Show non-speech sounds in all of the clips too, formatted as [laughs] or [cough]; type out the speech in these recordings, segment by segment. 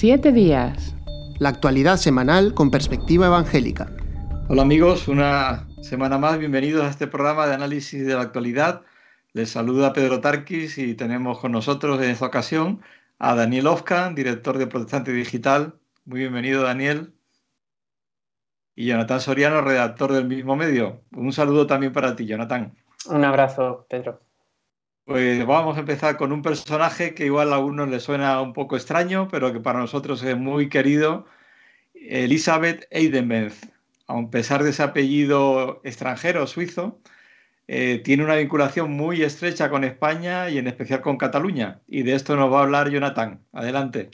Siete días. La actualidad semanal con perspectiva evangélica. Hola amigos, una semana más, bienvenidos a este programa de análisis de la actualidad. Les saluda Pedro Tarquis y tenemos con nosotros en esta ocasión a Daniel Ofka, director de Protestante Digital. Muy bienvenido Daniel. Y Jonathan Soriano, redactor del mismo medio. Un saludo también para ti, Jonathan. Un abrazo, Pedro. Pues vamos a empezar con un personaje que igual a algunos le suena un poco extraño, pero que para nosotros es muy querido, Elizabeth Eidenbenz. A pesar de ese apellido extranjero, suizo, eh, tiene una vinculación muy estrecha con España y en especial con Cataluña. Y de esto nos va a hablar Jonathan. Adelante.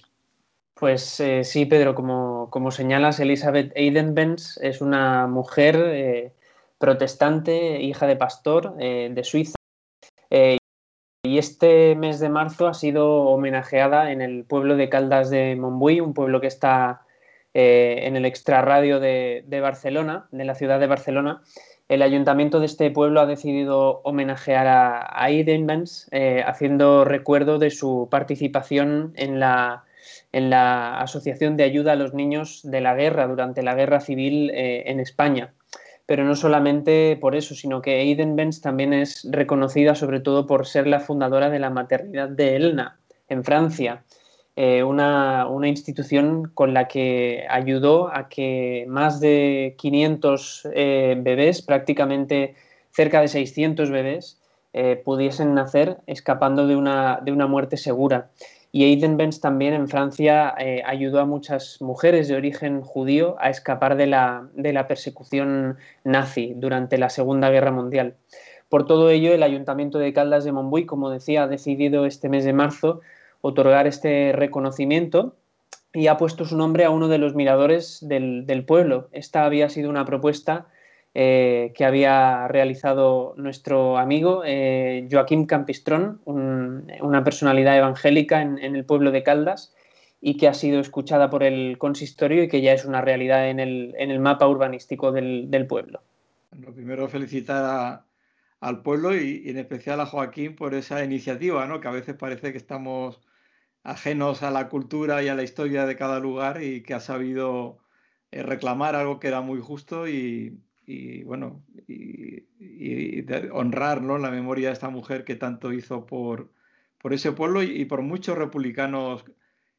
Pues eh, sí, Pedro, como, como, señalas, Elizabeth Eidenbenz es una mujer eh, protestante, hija de pastor de Suiza y este mes de marzo ha sido homenajeada en el pueblo de Caldas de Montbui, un pueblo que está eh, en el extrarradio de, Barcelona, de la ciudad de Barcelona. El ayuntamiento de este pueblo ha decidido homenajear a, a eh, haciendo recuerdo de su participación en la, en la Asociación de Ayuda a los Niños de la Guerra durante la Guerra Civil eh, en España pero no solamente por eso, sino que Aiden Benz también es reconocida sobre todo por ser la fundadora de la maternidad de Elna en Francia, eh, una, institución con la que ayudó a que más de 500 eh, bebés, prácticamente cerca de 600 bebés, eh, pudiesen nacer escapando de una, de una muerte segura. Y Aiden Benz también en Francia eh, ayudó a muchas mujeres de origen judío a escapar de la, de la persecución nazi durante la Segunda Guerra Mundial. Por todo ello, el Ayuntamiento de Caldas de Montbui, como decía, ha decidido este mes de marzo otorgar este reconocimiento y ha puesto su nombre a uno de los miradores del, del pueblo. Esta había sido una propuesta eh, que había realizado nuestro amigo eh, Joaquín Campistrón, una personalidad evangélica en, el pueblo de Caldas y que ha sido escuchada por el consistorio y que ya es una realidad en el, mapa urbanístico del, pueblo. Lo primero, felicitar al pueblo y, en especial a Joaquín por esa iniciativa, ¿no? que a veces parece que estamos ajenos a la cultura y a la historia de cada lugar y que ha sabido eh, reclamar algo que era muy justo y, y bueno, y, honrar la memoria de esta mujer que tanto hizo por, por ese pueblo y, por muchos republicanos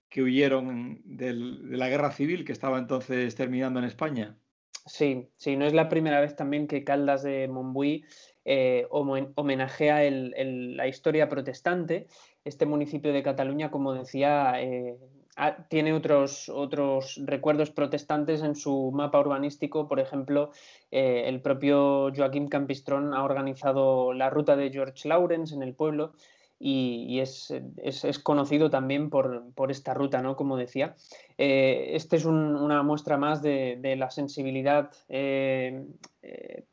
que huyeron de la guerra civil que estaba entonces terminando en España. Sí, sí, no es la primera vez también que Caldas de Montbui eh, homenajea la historia protestante. Este municipio de Cataluña, como decía, eh, tiene otros, otros recuerdos protestantes en su mapa urbanístico. Por ejemplo, eh, el propio Joaquín Campistrón ha organizado la ruta de George Lawrence en el pueblo y, es, conocido también por, esta ruta, ¿no? Como decía. Eh, este es una muestra más de, la sensibilidad eh,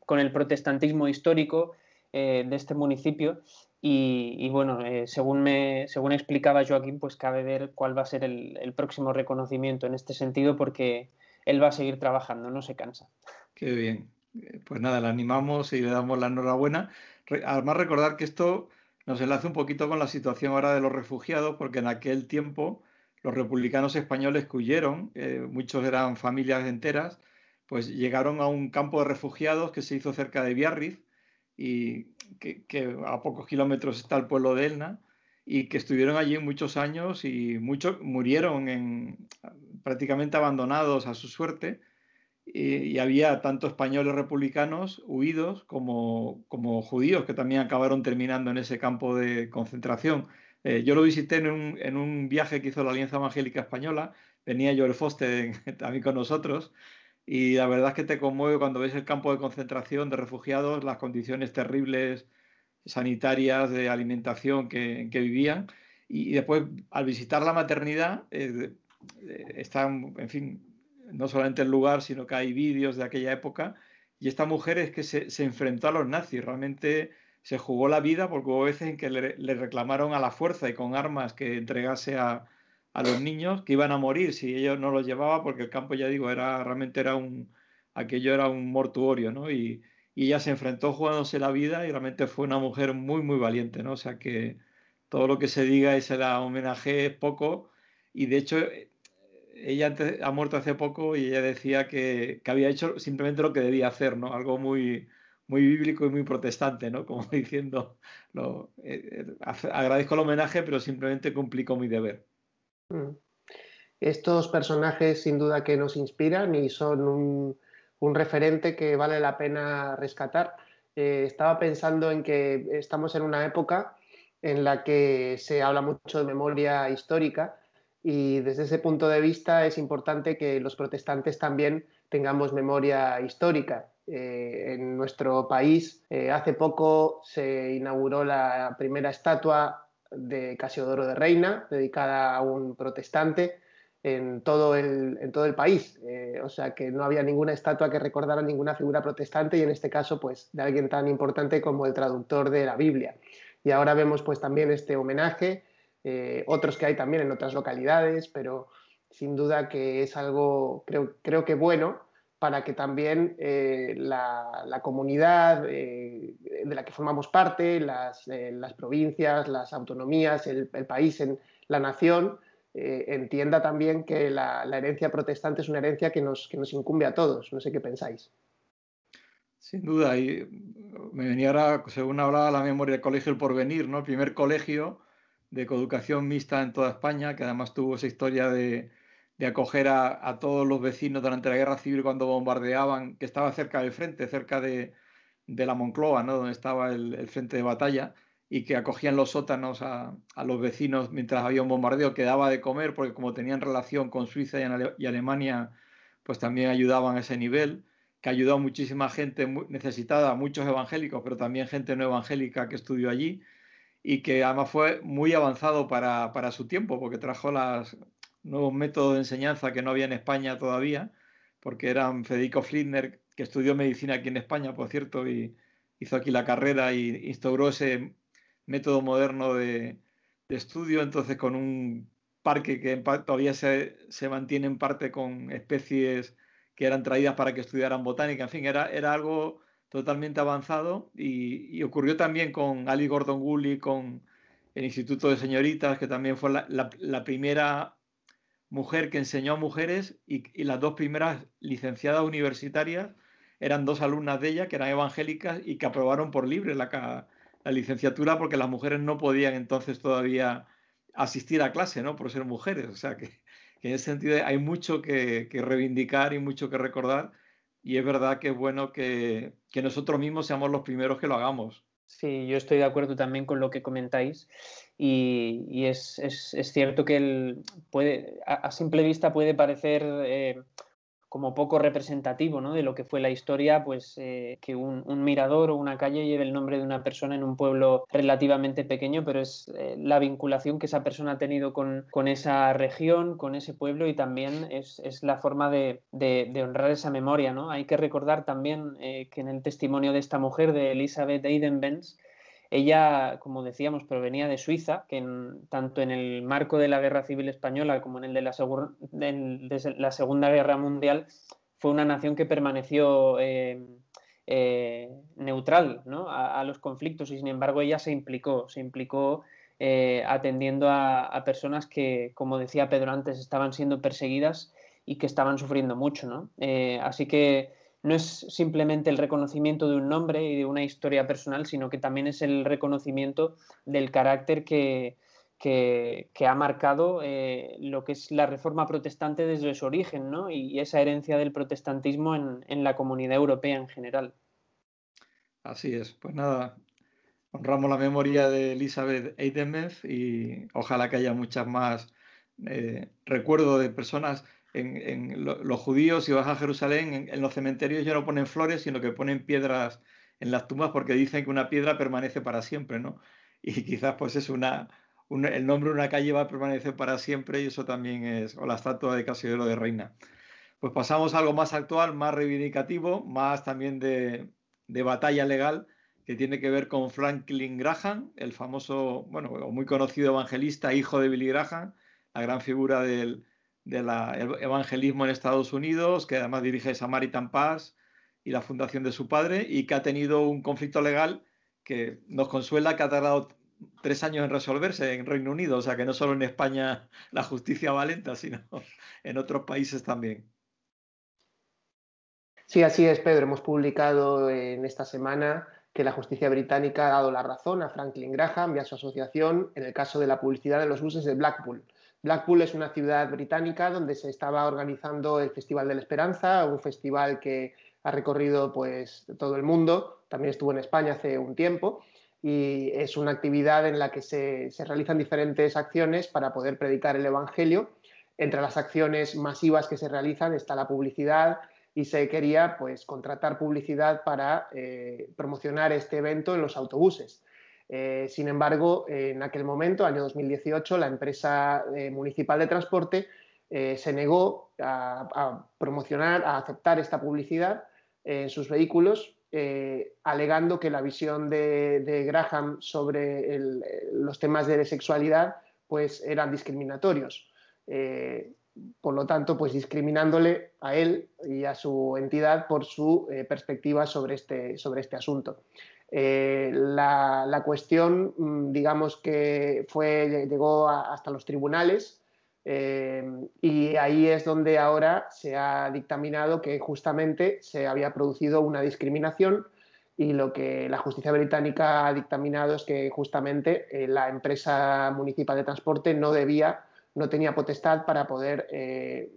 con el protestantismo histórico de este municipio y, bueno, eh, según, me, según explicaba Joaquín, pues cabe ver cuál va a ser el, próximo reconocimiento en este sentido porque él va a seguir trabajando, no se cansa. Qué bien. Eh, pues nada, le animamos y le damos la enhorabuena. Además, recordar que esto nos enlaza un poquito con la situación ahora de los refugiados, porque en aquel tiempo los republicanos españoles que huyeron, eh, muchos eran familias enteras, pues llegaron a un campo de refugiados que se hizo cerca de Biarritz y que, a pocos kilómetros está el pueblo de Elna y que estuvieron allí muchos años y muchos murieron en, prácticamente abandonados a su suerte y, había tanto españoles republicanos huidos como, como, judíos que también acabaron terminando en ese campo de concentración. Eh, yo lo visité en un, en un, viaje que hizo la Alianza Evangélica Española, venía Joel Foster [laughs] también con nosotros y la verdad es que te conmueve cuando ves el campo de concentración de refugiados, las condiciones terribles sanitarias de alimentación que, que vivían. Y, después, al visitar la maternidad, eh, eh, están, en fin, no solamente el lugar, sino que hay vídeos de aquella época. Y esta mujer es que se, se enfrentó a los nazis, realmente se jugó la vida porque hubo veces en que le, le reclamaron a la fuerza y con armas que entregase a, a los niños que iban a morir si ellos no los llevaban, porque el campo, ya digo, era realmente era un, aquello era un mortuorio, ¿no? Y, ella se enfrentó jugándose la vida y realmente fue una mujer muy, muy valiente, ¿no? O sea que todo lo que se diga y se la homenaje es poco y de hecho ella ha muerto hace poco y ella decía que, había hecho simplemente lo que debía hacer, ¿no? Algo muy, muy bíblico y muy protestante, ¿no? Como [laughs] diciendo, lo, eh, eh, agradezco el homenaje, pero simplemente cumplí con mi deber. Mm. Estos personajes sin duda que nos inspiran y son un, referente que vale la pena rescatar. Eh, estaba pensando en que estamos en una época en la que se habla mucho de memoria histórica y desde ese punto de vista es importante que los protestantes también tengamos memoria histórica. Eh, en nuestro país eh, hace poco se inauguró la primera estatua de Casiodoro de Reina dedicada a un protestante en todo el, en todo el país. Eh, o sea que no había ninguna estatua que recordara ninguna figura protestante y en este caso pues de alguien tan importante como el traductor de la Biblia. Y ahora vemos pues también este homenaje, eh, otros que hay también en otras localidades, pero sin duda que es algo creo, creo que bueno para que también eh, la, comunidad de la que formamos parte, las, las provincias, las autonomías, el, el país, la nación, eh, entienda también que la, herencia protestante es una herencia que nos, incumbe a todos. No sé qué pensáis. Sin duda, y me venía ahora, según hablaba la memoria del Colegio El Porvenir, ¿no? el primer colegio de coeducación mixta en toda España, que además tuvo esa historia de, acoger a, todos los vecinos durante la guerra civil cuando bombardeaban, que estaba cerca del frente, cerca de, la Moncloa, ¿no? donde estaba el frente de batalla y que acogían los sótanos a, los vecinos mientras había un bombardeo que daba de comer, porque como tenían relación con Suiza y, Alemania, pues también ayudaban a ese nivel, que ayudó a muchísima gente necesitada, muchos evangélicos, pero también gente no evangélica que estudió allí, y que además fue muy avanzado para, para su tiempo, porque trajo los nuevos métodos de enseñanza que no había en España todavía, porque eran Federico Flitner, que estudió medicina aquí en España, por cierto, y hizo aquí la carrera y instauró ese método moderno de, estudio, entonces con un parque que todavía se, mantiene en parte con especies que eran traídas para que estudiaran botánica, en fin, era, era algo totalmente avanzado y, ocurrió también con Ali Gordon Woolley, con el Instituto de Señoritas, que también fue la, primera mujer que enseñó a mujeres y, las dos primeras licenciadas universitarias eran dos alumnas de ella que eran evangélicas y que aprobaron por libre la, la licenciatura porque las mujeres no podían entonces todavía asistir a clase, ¿no? Por ser mujeres. O sea que, en ese sentido hay mucho que, reivindicar y mucho que recordar. Y es verdad que es bueno que, nosotros mismos seamos los primeros que lo hagamos. Sí, yo estoy de acuerdo también con lo que comentáis y, es, cierto que puede, a, simple vista puede parecer eh, como poco representativo ¿no? de lo que fue la historia, pues eh, que un, mirador o una calle lleve el nombre de una persona en un pueblo relativamente pequeño, pero es eh, la vinculación que esa persona ha tenido con, esa región, con ese pueblo y también es, la forma de, honrar esa memoria. ¿no? Hay que recordar también eh, que en el testimonio de esta mujer, de Elizabeth ella, como decíamos, provenía de Suiza, que tanto en el marco de la Guerra Civil Española como en el de la, Segunda Guerra Mundial fue una nación que permaneció eh, eh, neutral a, los conflictos y sin embargo ella se implicó, se implicó eh, atendiendo a, personas que, como decía Pedro antes, estaban siendo perseguidas y que estaban sufriendo mucho. así que no es simplemente el reconocimiento de un nombre y de una historia personal, sino que también es el reconocimiento del carácter que, ha marcado eh, lo que es la reforma protestante desde su origen ¿no? y esa herencia del protestantismo en, la comunidad europea en general. Así es, pues nada, honramos la memoria de Elizabeth Eidenbenz y ojalá que haya muchas más eh, recuerdos de personas en, los judíos, si vas a Jerusalén, en, los cementerios ya no ponen flores, sino que ponen piedras en las tumbas porque dicen que una piedra permanece para siempre, ¿no? Y [laughs] quizás pues es una, el nombre de una calle va a permanecer para siempre y eso también es, o la estatua de Casiodoro de Reina. Pues pasamos a algo más actual, más reivindicativo, más también de, de batalla legal, que tiene que ver con Franklin Graham, el famoso, bueno, muy conocido evangelista, hijo de Billy Graham, la gran figura del, del evangelismo en Estados Unidos, que además dirige Samaritan Pass y la fundación de su padre, y que ha tenido un conflicto legal que nos consuela que ha tardado tres años en resolverse en Reino Unido, o sea que no solo en España [laughs] la justicia va lenta, sino [laughs] en otros países también. Sí, así es, Pedro. Hemos publicado en esta semana que la justicia británica ha dado la razón a Franklin Graham y a su asociación en el caso de la publicidad de los buses de Blackpool. Blackpool es una ciudad británica donde se estaba organizando el Festival de la Esperanza, un festival que ha recorrido pues, todo el mundo, también estuvo en España hace un tiempo y es una actividad en la que se, realizan diferentes acciones para poder predicar el Evangelio. Entre las acciones masivas que se realizan está la publicidad, y se quería pues, contratar publicidad para eh, promocionar este evento en los autobuses. Eh, sin embargo, en aquel momento, año 2018, la empresa eh, municipal de transporte se negó a, promocionar, a aceptar esta publicidad en sus vehículos, alegando que la visión de, Graham sobre los temas de sexualidad pues, eran discriminatorios por lo tanto, pues discriminándole a él y a su entidad por su eh, perspectiva sobre este, sobre este asunto. Eh, la, cuestión, mm, digamos que fue, llegó hasta los tribunales eh, y ahí es donde ahora se ha dictaminado que justamente se había producido una discriminación y lo que la justicia británica ha dictaminado es que justamente la empresa municipal de transporte no debía no tenía potestad para poder eh,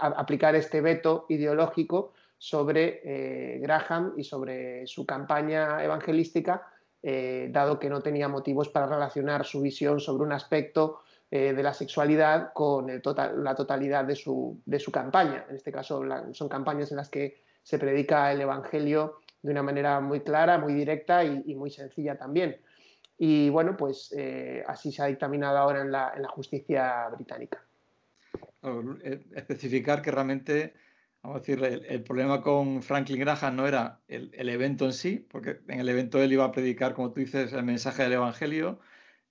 aplicar este veto ideológico sobre eh, Graham y sobre su campaña evangelística, eh, dado que no tenía motivos para relacionar su visión sobre un aspecto de la sexualidad con la totalidad de su, campaña. En este caso son campañas en las que se predica el Evangelio de una manera muy clara, muy directa y muy sencilla también. Y bueno, pues eh, así se ha dictaminado ahora en la, en la justicia británica. Eh, especificar que realmente, vamos a decir, el, problema con Franklin Graham no era el, evento en sí, porque en el evento él iba a predicar, como tú dices, el mensaje del Evangelio.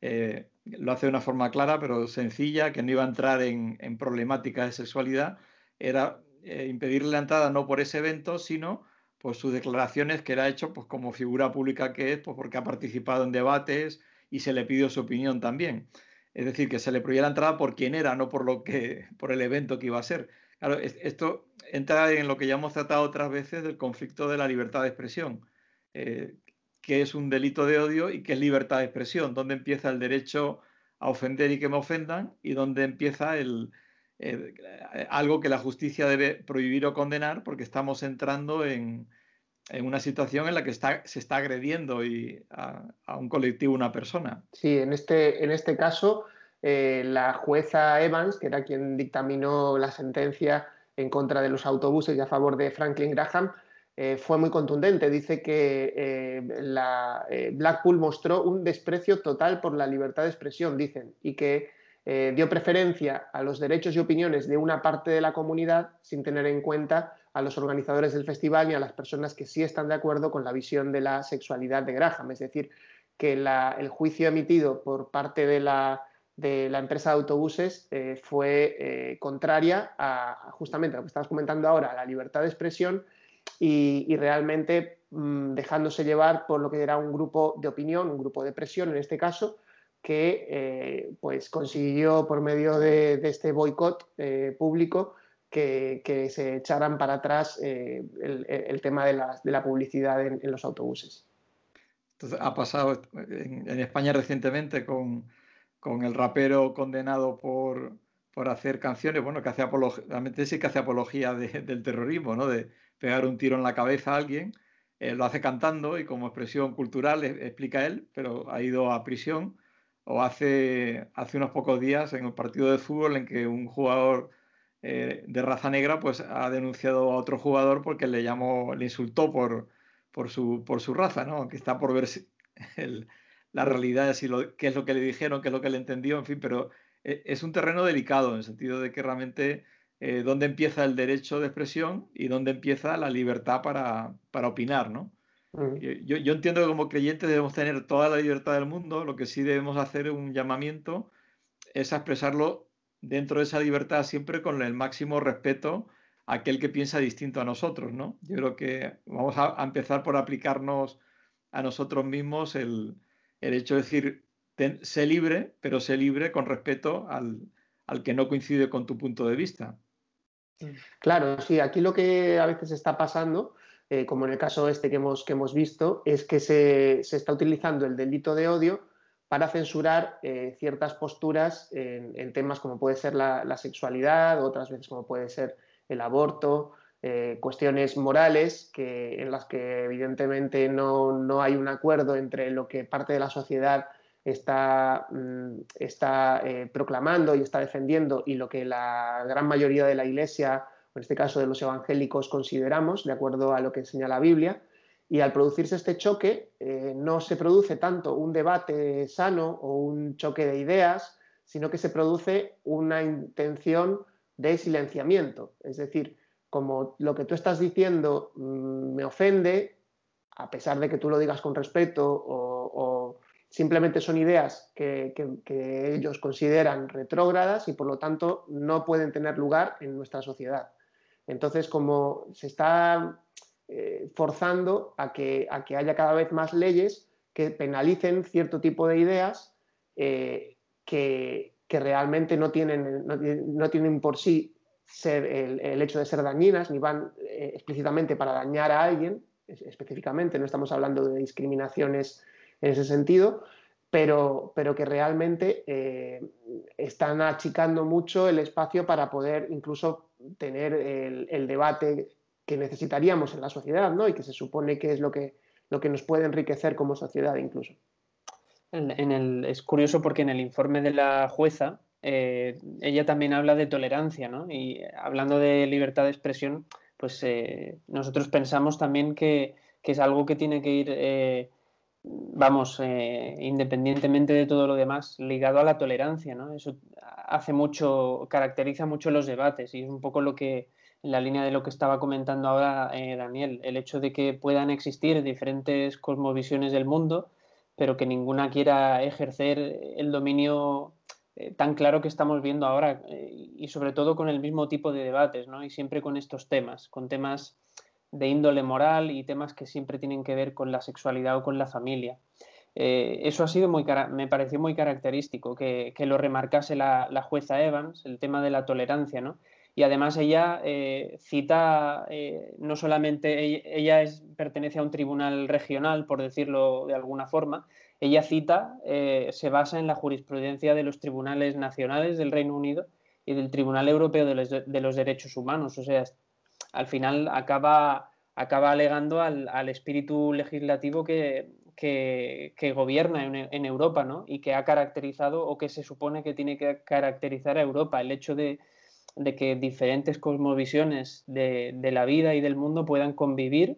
Eh, lo hace de una forma clara, pero sencilla, que no iba a entrar en, en problemática de sexualidad. Era impedirle la entrada no por ese evento, sino por sus declaraciones que era hecho pues, como figura pública que es, pues, porque ha participado en debates y se le pidió su opinión también. Es decir, que se le prohibía la entrada por quién era, no por, lo que, por el evento que iba a ser. Esto entra en lo que ya hemos tratado otras veces del conflicto de la libertad de expresión, eh, que es un delito de odio y que es libertad de expresión, dónde empieza el derecho a ofender y que me ofendan y dónde empieza eh, algo que la justicia debe prohibir o condenar porque estamos entrando en, una situación en la que se está agrediendo a, un colectivo, una persona. Sí, en este, en este caso, eh, la jueza Evans, que era quien dictaminó la sentencia en contra de los autobuses y a favor de Franklin Graham, eh, fue muy contundente. Dice que la, Blackpool mostró un desprecio total por la libertad de expresión, dicen, y que eh, dio preferencia a los derechos y opiniones de una parte de la comunidad sin tener en cuenta a los organizadores del festival y a las personas que sí están de acuerdo con la visión de la sexualidad de Graham. Es decir, que el juicio emitido por parte de la, empresa de autobuses eh, fue eh, contraria a, justamente a lo que estabas comentando ahora, a la libertad de expresión y, realmente mm, dejándose llevar por lo que era un grupo de opinión, un grupo de presión en este caso, que eh, pues consiguió por medio de, este boicot público que, se echaran para atrás el, tema de la, publicidad en, los autobuses. Entonces, ha pasado en, España recientemente con, el rapero condenado por, hacer canciones, bueno, que hace apología, realmente sí que hace apología [laughs] del terrorismo, ¿no? De pegar un tiro en la cabeza a alguien. lo hace cantando y como expresión cultural, explica él, pero ha ido a prisión o hace, hace unos pocos días en el partido de fútbol en que un jugador eh, de raza negra pues ha denunciado a otro jugador porque le llamó, le insultó por, por, su, por su raza, ¿no? Que está por ver [laughs] la realidad, si lo, qué es lo que le dijeron, qué es lo que le entendió, en fin, pero eh, es un terreno delicado en el sentido de que realmente eh, dónde empieza el derecho de expresión y dónde empieza la libertad para, para opinar, ¿no? Yo, yo, entiendo que como creyentes debemos tener toda la libertad del mundo, lo que sí debemos hacer un llamamiento es a expresarlo dentro de esa libertad siempre con el máximo respeto a aquel que piensa distinto a nosotros, ¿no? Yo creo que vamos a, empezar por aplicarnos a nosotros mismos el, el, hecho de decir sé libre, pero sé libre con respeto al, al que no coincide con tu punto de vista. Claro, sí, aquí lo que a veces está pasando, eh, como en el caso este que hemos, que hemos visto, es que se, está utilizando el delito de odio para censurar eh, ciertas posturas en, temas como puede ser la, sexualidad, otras veces como puede ser el aborto, eh, cuestiones morales que, en las que evidentemente no, no, hay un acuerdo entre lo que parte de la sociedad está, mm, está eh, proclamando y está defendiendo y lo que la gran mayoría de la Iglesia, en este caso de los evangélicos, consideramos, de acuerdo a lo que enseña la Biblia. Y al producirse este choque, eh, no se produce tanto un debate sano o un choque de ideas, sino que se produce una intención de silenciamiento. Es decir, como lo que tú estás diciendo mm, me ofende, a pesar de que tú lo digas con respeto o simplemente son ideas que, ellos consideran retrógradas y por lo tanto no pueden tener lugar en nuestra sociedad. Entonces, como se está eh, forzando a que, a que, haya cada vez más leyes que penalicen cierto tipo de ideas eh, que, realmente no tienen, no, tienen por sí ser el, hecho de ser dañinas, ni van eh, explícitamente para dañar a alguien, específicamente, no estamos hablando de discriminaciones en ese sentido, pero, pero que realmente eh, están achicando mucho el espacio para poder incluso tener el, debate que necesitaríamos en la sociedad, ¿no? Y que se supone que es lo que, lo que nos puede enriquecer como sociedad incluso. Es curioso porque en el informe de la jueza eh, ella también habla de tolerancia, ¿no? Y hablando de libertad de expresión, pues eh, nosotros pensamos también que, es algo que tiene que ir vamos, eh, independientemente de todo lo demás, ligado a la tolerancia, ¿no? Eso hace mucho, caracteriza mucho los debates y es un poco lo que, en la línea de lo que estaba comentando ahora eh, Daniel, el hecho de que puedan existir diferentes cosmovisiones del mundo, pero que ninguna quiera ejercer el dominio eh, tan claro que estamos viendo ahora y sobre todo con el mismo tipo de debates, ¿no? Y siempre con estos temas, con temas de índole moral y temas que siempre tienen que ver con la sexualidad o con la familia. Eh, eso ha sido muy, me pareció muy característico, que, lo remarcase la, jueza Evans, el tema de la tolerancia, ¿no? Y además ella eh, cita, eh, no solamente ella, es, pertenece a un tribunal regional, por decirlo de alguna forma, ella cita, se basa en la jurisprudencia de los tribunales nacionales del Reino Unido y del Tribunal Europeo de los, de los Derechos Humanos. O sea, al final acaba, acaba alegando al, espíritu legislativo que, gobierna en, Europa ¿no? y que ha caracterizado o que se supone que tiene que caracterizar a Europa. El hecho de, que diferentes cosmovisiones de, la vida y del mundo puedan convivir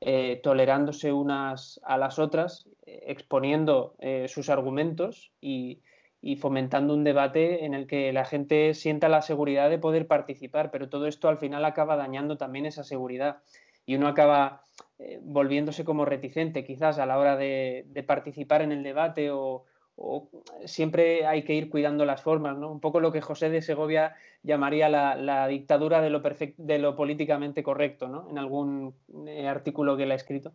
eh, tolerándose unas a las otras, exponiendo eh, sus argumentos y, y fomentando un debate en el que la gente sienta la seguridad de poder participar, pero todo esto al final acaba dañando también esa seguridad. Y uno acaba eh, volviéndose como reticente quizás a la hora de, participar en el debate o, siempre hay que ir cuidando las formas, ¿no? Un poco lo que José de Segovia llamaría la, dictadura de lo, de lo políticamente correcto, ¿no? En algún eh, artículo que él ha escrito.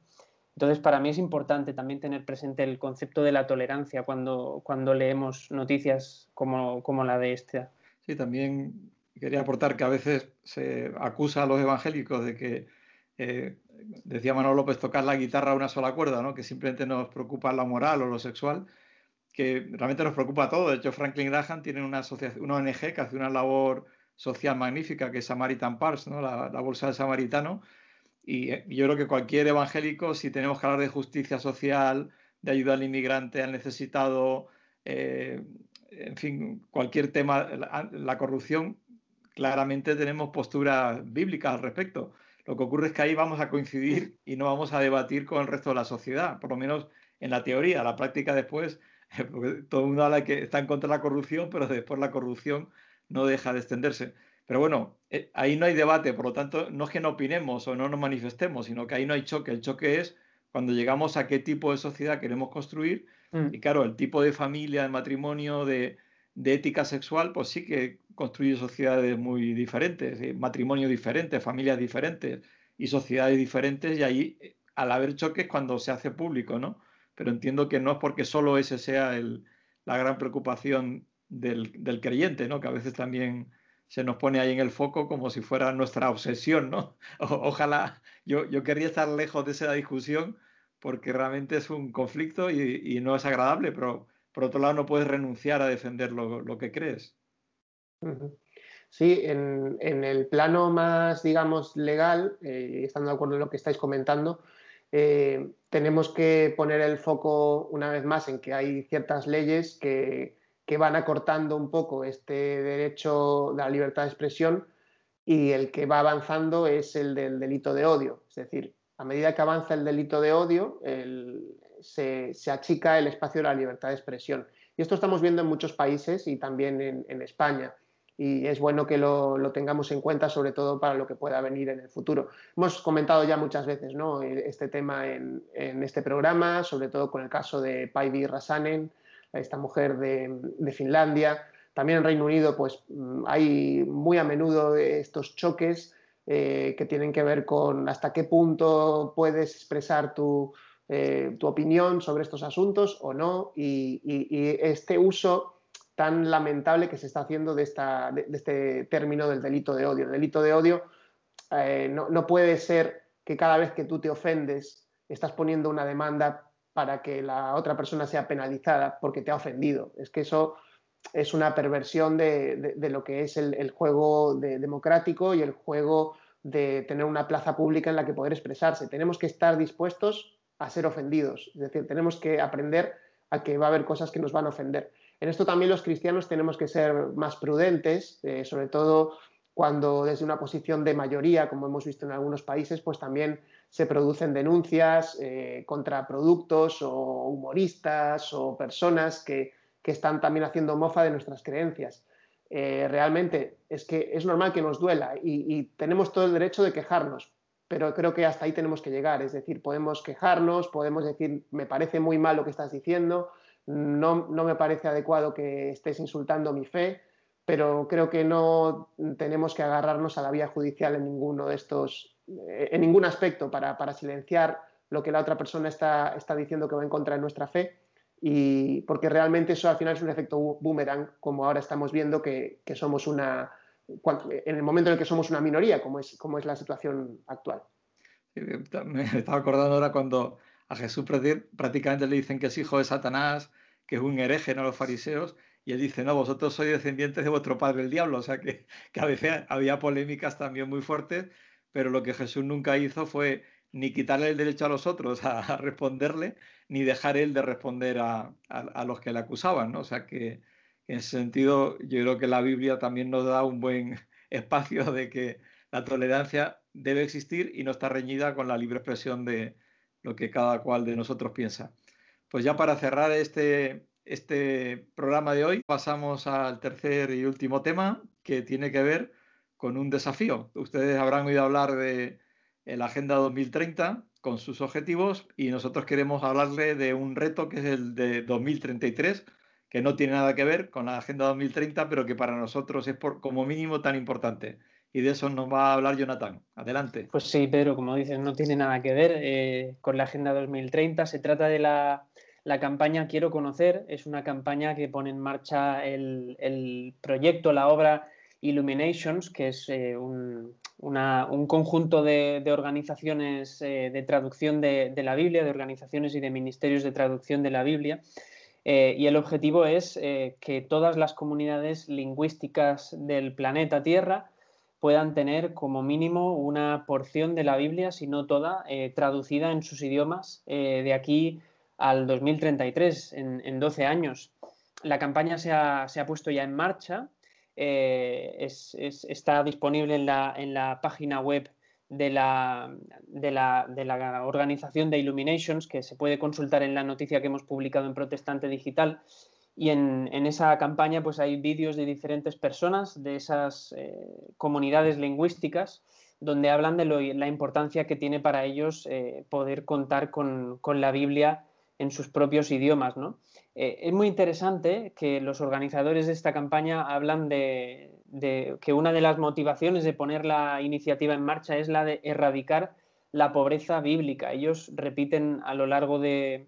Entonces, para mí es importante también tener presente el concepto de la tolerancia cuando, cuando leemos noticias como, como la de esta. Sí, también quería aportar que a veces se acusa a los evangélicos de que, eh, decía Manuel López, tocar la guitarra a una sola cuerda, ¿no? que simplemente nos preocupa la moral o lo sexual, que realmente nos preocupa todo. De hecho, Franklin Graham tiene una, asociación, una ONG que hace una labor social magnífica, que es Samaritan Pars, ¿no? la, la bolsa del samaritano, y eh, yo creo que cualquier evangélico, si tenemos que hablar de justicia social, de ayuda al inmigrante, al necesitado, eh, en fin, cualquier tema, la, corrupción, claramente tenemos posturas bíblicas al respecto. Lo que ocurre es que ahí vamos a coincidir y no vamos a debatir con el resto de la sociedad, por lo menos en la teoría. La práctica después, [laughs] porque todo el mundo habla que está en contra de la corrupción, pero después la corrupción no deja de extenderse. Pero bueno, eh, ahí no hay debate, por lo tanto, no es que no opinemos o no nos manifestemos, sino que ahí no hay choque. El choque es cuando llegamos a qué tipo de sociedad queremos construir. Mm. Y claro, el tipo de familia, de matrimonio, de, ética sexual, pues sí que construye sociedades muy diferentes, eh, matrimonios diferentes, familias diferentes y sociedades diferentes. Y ahí, eh, al haber choques, cuando se hace público, ¿no? Pero entiendo que no es porque solo ese sea el, la gran preocupación del, del, creyente, ¿no? Que a veces también se nos pone ahí en el foco como si fuera nuestra obsesión, ¿no? [laughs] ojalá, yo, yo querría estar lejos de esa discusión porque realmente es un conflicto y, y no es agradable, pero por otro lado no puedes renunciar a defender lo, lo que crees. Sí, en, en, el plano más, digamos, legal, eh, estando de acuerdo en lo que estáis comentando, eh, tenemos que poner el foco una vez más en que hay ciertas leyes que, que van acortando un poco este derecho de la libertad de expresión y el que va avanzando es el del delito de odio. Es decir, a medida que avanza el delito de odio, se, se, achica el espacio de la libertad de expresión. Y esto estamos viendo en muchos países y también en España. Y es bueno que lo, lo, tengamos en cuenta, sobre todo para lo que pueda venir en el futuro. Hemos comentado ya muchas veces ¿no? este tema en, en, este programa, sobre todo con el caso de Päivi Rasanen, esta mujer de, de Finlandia. También en Reino Unido pues, hay muy a menudo estos choques eh, que tienen que ver con hasta qué punto puedes expresar tu, eh, tu opinión sobre estos asuntos o no, y, y, y, este uso tan lamentable que se está haciendo de, este término del delito de odio. El delito de odio eh, no, puede ser que cada vez que tú te ofendes estás poniendo una demanda para que la otra persona sea penalizada porque te ha ofendido. Es que eso es una perversión de, lo que es el juego democrático y el juego de tener una plaza pública en la que poder expresarse. Tenemos que estar dispuestos a ser ofendidos. Es decir, tenemos que aprender a que va a haber cosas que nos van a ofender. En esto también los cristianos tenemos que ser más prudentes, eh, sobre todo cuando desde una posición de mayoría, como hemos visto en algunos países, pues también se producen denuncias eh, contra productos o humoristas o personas que, que, están también haciendo mofa de nuestras creencias. Eh, realmente es que es normal que nos duela y, y tenemos todo el derecho de quejarnos, pero creo que hasta ahí tenemos que llegar. Es decir, podemos quejarnos, podemos decir, me parece muy mal lo que estás diciendo, no, no, me parece adecuado que estés insultando mi fe, pero creo que no tenemos que agarrarnos a la vía judicial en ninguno de estos, en ningún aspecto para, para silenciar lo que la otra persona está, está, diciendo que va en contra de nuestra fe, y porque realmente eso al final es un efecto boomerang, como ahora estamos viendo que, que somos una, en el momento en el que somos una minoría, como es, como es la situación actual. Me estaba acordando ahora cuando a Jesús prácticamente le dicen que es hijo de Satanás, que es un hereje, no los fariseos, y él dice, no, vosotros sois descendientes de vuestro padre el diablo, o sea que, [laughs] que a veces había polémicas también muy fuertes, pero lo que Jesús nunca hizo fue ni quitarle el derecho a los otros a, responderle, ni dejar él de responder a, a, a, los que le acusaban, ¿no? O sea que en ese sentido yo creo que la Biblia también nos da un buen [laughs] espacio de que la tolerancia debe existir y no está reñida con la libre expresión de, lo que cada cual de nosotros piensa. Pues ya para cerrar este, este programa de hoy, pasamos al tercer y último tema que tiene que ver con un desafío. Ustedes habrán oído hablar de la Agenda 2030 con sus objetivos y nosotros queremos hablarle de un reto que es el de 2033, que no tiene nada que ver con la Agenda 2030, pero que para nosotros es por, como mínimo tan importante y de eso nos va a hablar Jonathan. Adelante. Pues sí, Pedro, como dices, no tiene nada que ver eh, con la Agenda 2030. Se trata de la, la, campaña Quiero Conocer. Es una campaña que pone en marcha el, el proyecto, la obra Illuminations, que es eh, un, un, conjunto de, de organizaciones eh, de traducción de, de, la Biblia, de organizaciones y de ministerios de traducción de la Biblia. Y el objetivo es que todas las comunidades lingüísticas del planeta Tierra puedan tener como mínimo una porción de la Biblia, si no toda, eh, traducida en sus idiomas eh, de aquí al 2033, en, en 12 años. La campaña se ha, puesto ya en marcha, eh, es, es, está disponible en la, página web de, la, de la, organización de Illuminations, que se puede consultar en la noticia que hemos publicado en Protestante Digital. Y en, en, esa campaña pues hay vídeos de diferentes personas de esas eh, comunidades lingüísticas donde hablan de la importancia que tiene para ellos eh, poder contar con, la Biblia en sus propios idiomas. ¿no? Eh, es muy interesante que los organizadores de esta campaña hablan de, de, que una de las motivaciones de poner la iniciativa en marcha es la de erradicar la pobreza bíblica. Ellos repiten a lo largo de,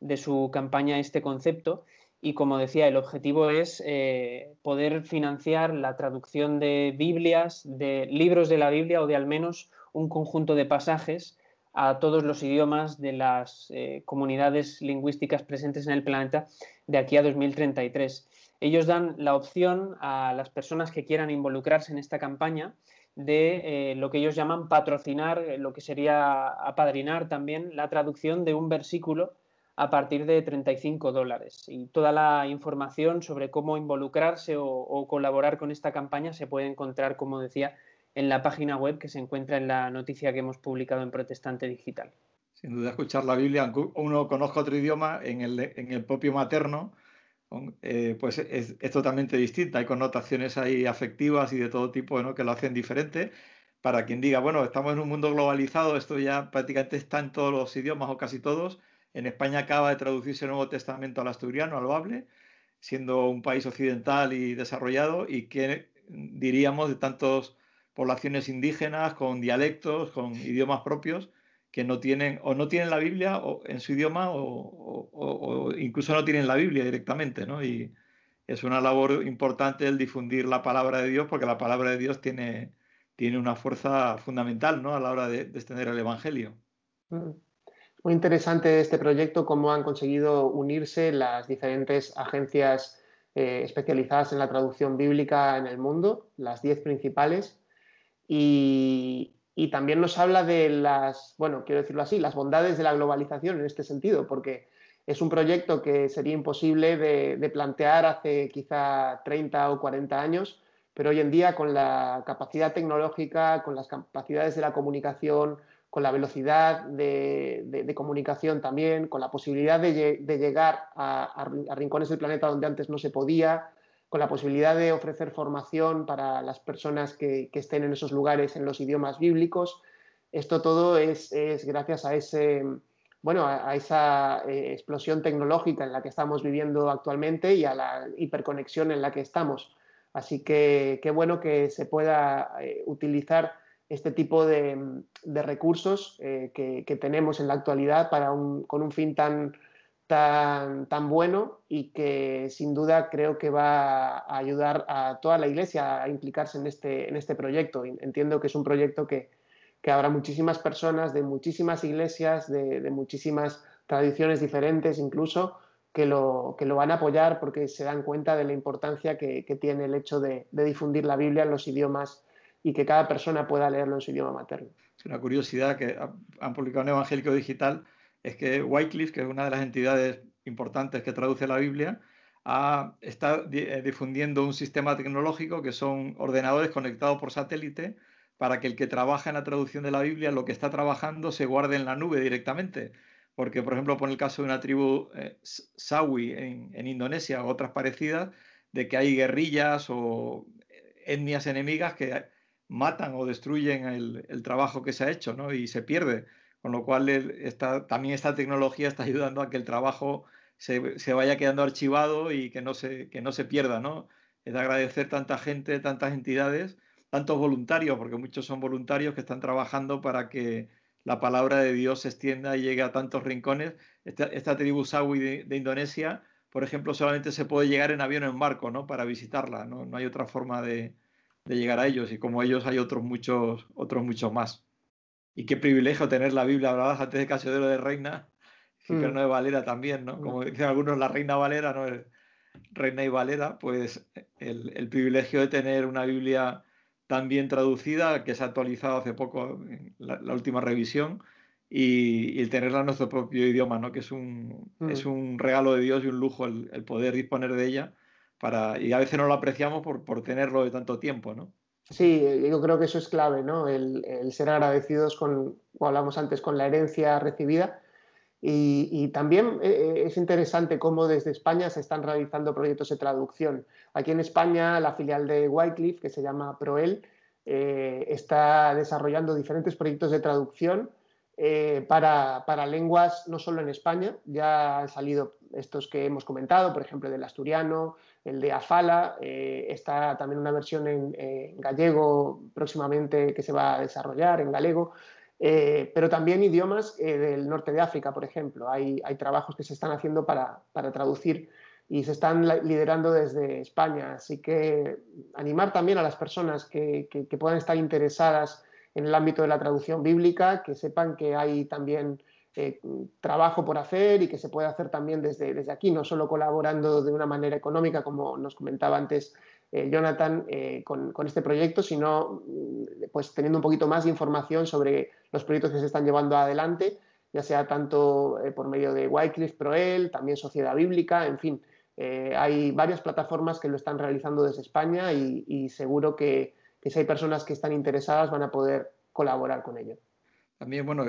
de su campaña este concepto y como decía, el objetivo es eh, poder financiar la traducción de Biblias, de libros de la Biblia o de al menos un conjunto de pasajes a todos los idiomas de las eh, comunidades lingüísticas presentes en el planeta de aquí a 2033. Ellos dan la opción a las personas que quieran involucrarse en esta campaña de eh, lo que ellos llaman patrocinar, lo que sería apadrinar también la traducción de un versículo a partir de 35 dólares. Y toda la información sobre cómo involucrarse o, colaborar con esta campaña se puede encontrar, como decía, en la página web que se encuentra en la noticia que hemos publicado en Protestante Digital. Sin duda, escuchar la Biblia, uno conozca otro idioma, en el, en el propio materno, eh, pues es, totalmente distinta. Hay connotaciones ahí afectivas y de todo tipo ¿no? que lo hacen diferente. Para quien diga, bueno, estamos en un mundo globalizado, esto ya prácticamente está en todos los idiomas o casi todos, en España acaba de traducirse el Nuevo Testamento al asturiano, al bable, siendo un país occidental y desarrollado, y que diríamos de tantas poblaciones indígenas con dialectos, con idiomas propios, que no tienen o no tienen la Biblia en su idioma o, incluso no tienen la Biblia directamente, ¿no? Y es una labor importante el difundir la palabra de Dios porque la palabra de Dios tiene, tiene una fuerza fundamental, ¿no? A la hora de, extender el Evangelio. Mm muy interesante este proyecto, cómo han conseguido unirse las diferentes agencias eh, especializadas en la traducción bíblica en el mundo, las diez principales, y, también nos habla de las, bueno, quiero decirlo así, las bondades de la globalización en este sentido, porque es un proyecto que sería imposible de, de plantear hace quizá 30 o 40 años, pero hoy en día con la capacidad tecnológica, con las capacidades de la comunicación, con la velocidad de, comunicación también, con la posibilidad de, llegar a, rincones del planeta donde antes no se podía, con la posibilidad de ofrecer formación para las personas que, estén en esos lugares en los idiomas bíblicos. Esto todo es, gracias a ese bueno, a, esa eh, explosión tecnológica en la que estamos viviendo actualmente y a la hiperconexión en la que estamos. Así que qué bueno que se pueda eh, utilizar este tipo de, recursos eh, que, tenemos en la actualidad para con un fin tan, tan, tan bueno y que sin duda creo que va a ayudar a toda la Iglesia a implicarse en este, en este proyecto. Entiendo que es un proyecto que, habrá muchísimas personas de muchísimas iglesias, de, muchísimas tradiciones diferentes incluso, que lo, que lo, van a apoyar porque se dan cuenta de la importancia que, tiene el hecho de, de, difundir la Biblia en los idiomas y que cada persona pueda leerlo en su idioma materno. Una curiosidad que han publicado en Evangélico Digital es que Wycliffe, que es una de las entidades importantes que traduce la Biblia, está eh, difundiendo un sistema tecnológico que son ordenadores conectados por satélite para que el que trabaja en la traducción de la Biblia, lo que está trabajando, se guarde en la nube directamente. Porque, por ejemplo, por el caso de una tribu eh, Sawi en, en Indonesia o otras parecidas, de que hay guerrillas o etnias enemigas que matan o destruyen el, trabajo que se ha hecho ¿no? y se pierde. Con lo cual también esta tecnología está ayudando a que el trabajo se, vaya quedando archivado y que no se, que no se pierda. ¿no? Es de agradecer tanta gente, tantas entidades, tantos voluntarios, porque muchos son voluntarios que están trabajando para que la palabra de Dios se extienda y llegue a tantos rincones. Esta, tribu Sawi de, Indonesia, por ejemplo, solamente se puede llegar en avión o en barco ¿no? para visitarla. ¿no? no hay otra forma de, de llegar a ellos y como ellos hay otros muchos, otros muchos más. Y qué privilegio tener la Biblia, hablabas antes de Casiodoro de Reina, pero mm. no de Valera también, ¿no? Como dicen algunos, la Reina Valera no es Reina y Valera, pues el, el privilegio de tener una Biblia tan bien traducida, que se ha actualizado hace poco, la, la última revisión, y, el tenerla en nuestro propio idioma, ¿no? Que es un, es mm. un regalo de Dios y un lujo el, el poder disponer de ella y a veces no lo apreciamos por, por tenerlo de tanto tiempo, ¿no? Sí, yo creo que eso es clave, ¿no? El, ser agradecidos con, hablamos antes, con la herencia recibida. Y, también eh, eh, es interesante cómo desde España se están realizando proyectos de traducción. Aquí en España, la filial de Wycliffe, que se llama Proel, eh, está desarrollando diferentes proyectos de traducción para, para, lenguas no solo en España, ya han salido estos que hemos comentado, por ejemplo, del asturiano, el de Afala, eh, está también una versión en, gallego próximamente que se va a desarrollar, en galego, eh, pero también idiomas eh, del norte de África, por ejemplo. Hay, trabajos que se están haciendo para, traducir y se están liderando desde España. Así que animar también a las personas que, que, puedan estar interesadas en el ámbito de la traducción bíblica, que sepan que hay también eh, trabajo por hacer y que se puede hacer también desde, desde aquí, no solo colaborando de una manera económica, como nos comentaba antes eh, Jonathan, eh, con, con, este proyecto, sino mm, pues teniendo un poquito más de información sobre los proyectos que se están llevando adelante, ya sea tanto por medio de Wycliffe Proel, también Sociedad Bíblica, en fin, eh, hay varias plataformas que lo están realizando desde España y, seguro que, si hay personas que están interesadas van a poder colaborar con ello. También, bueno,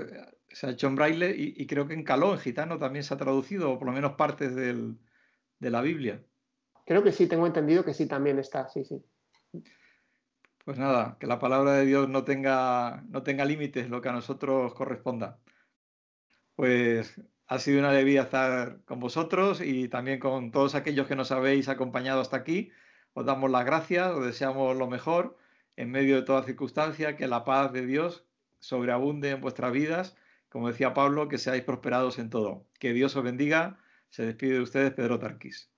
se ha hecho en braille y, creo que en caló, en gitano, también se ha traducido, o por lo menos partes de la Biblia. Creo que sí, tengo entendido que sí también está, sí, sí. Pues nada, que la palabra de Dios no tenga, no tenga límites, lo que a nosotros corresponda. Pues ha sido una alegría estar con vosotros y también con todos aquellos que nos habéis acompañado hasta aquí. Os damos las gracias, os deseamos lo mejor en medio de toda circunstancia, que la paz de Dios sobreabunde en vuestras vidas. Como decía Pablo, que seáis prosperados en todo. Que Dios os bendiga. Se despide de ustedes Pedro Tarquís.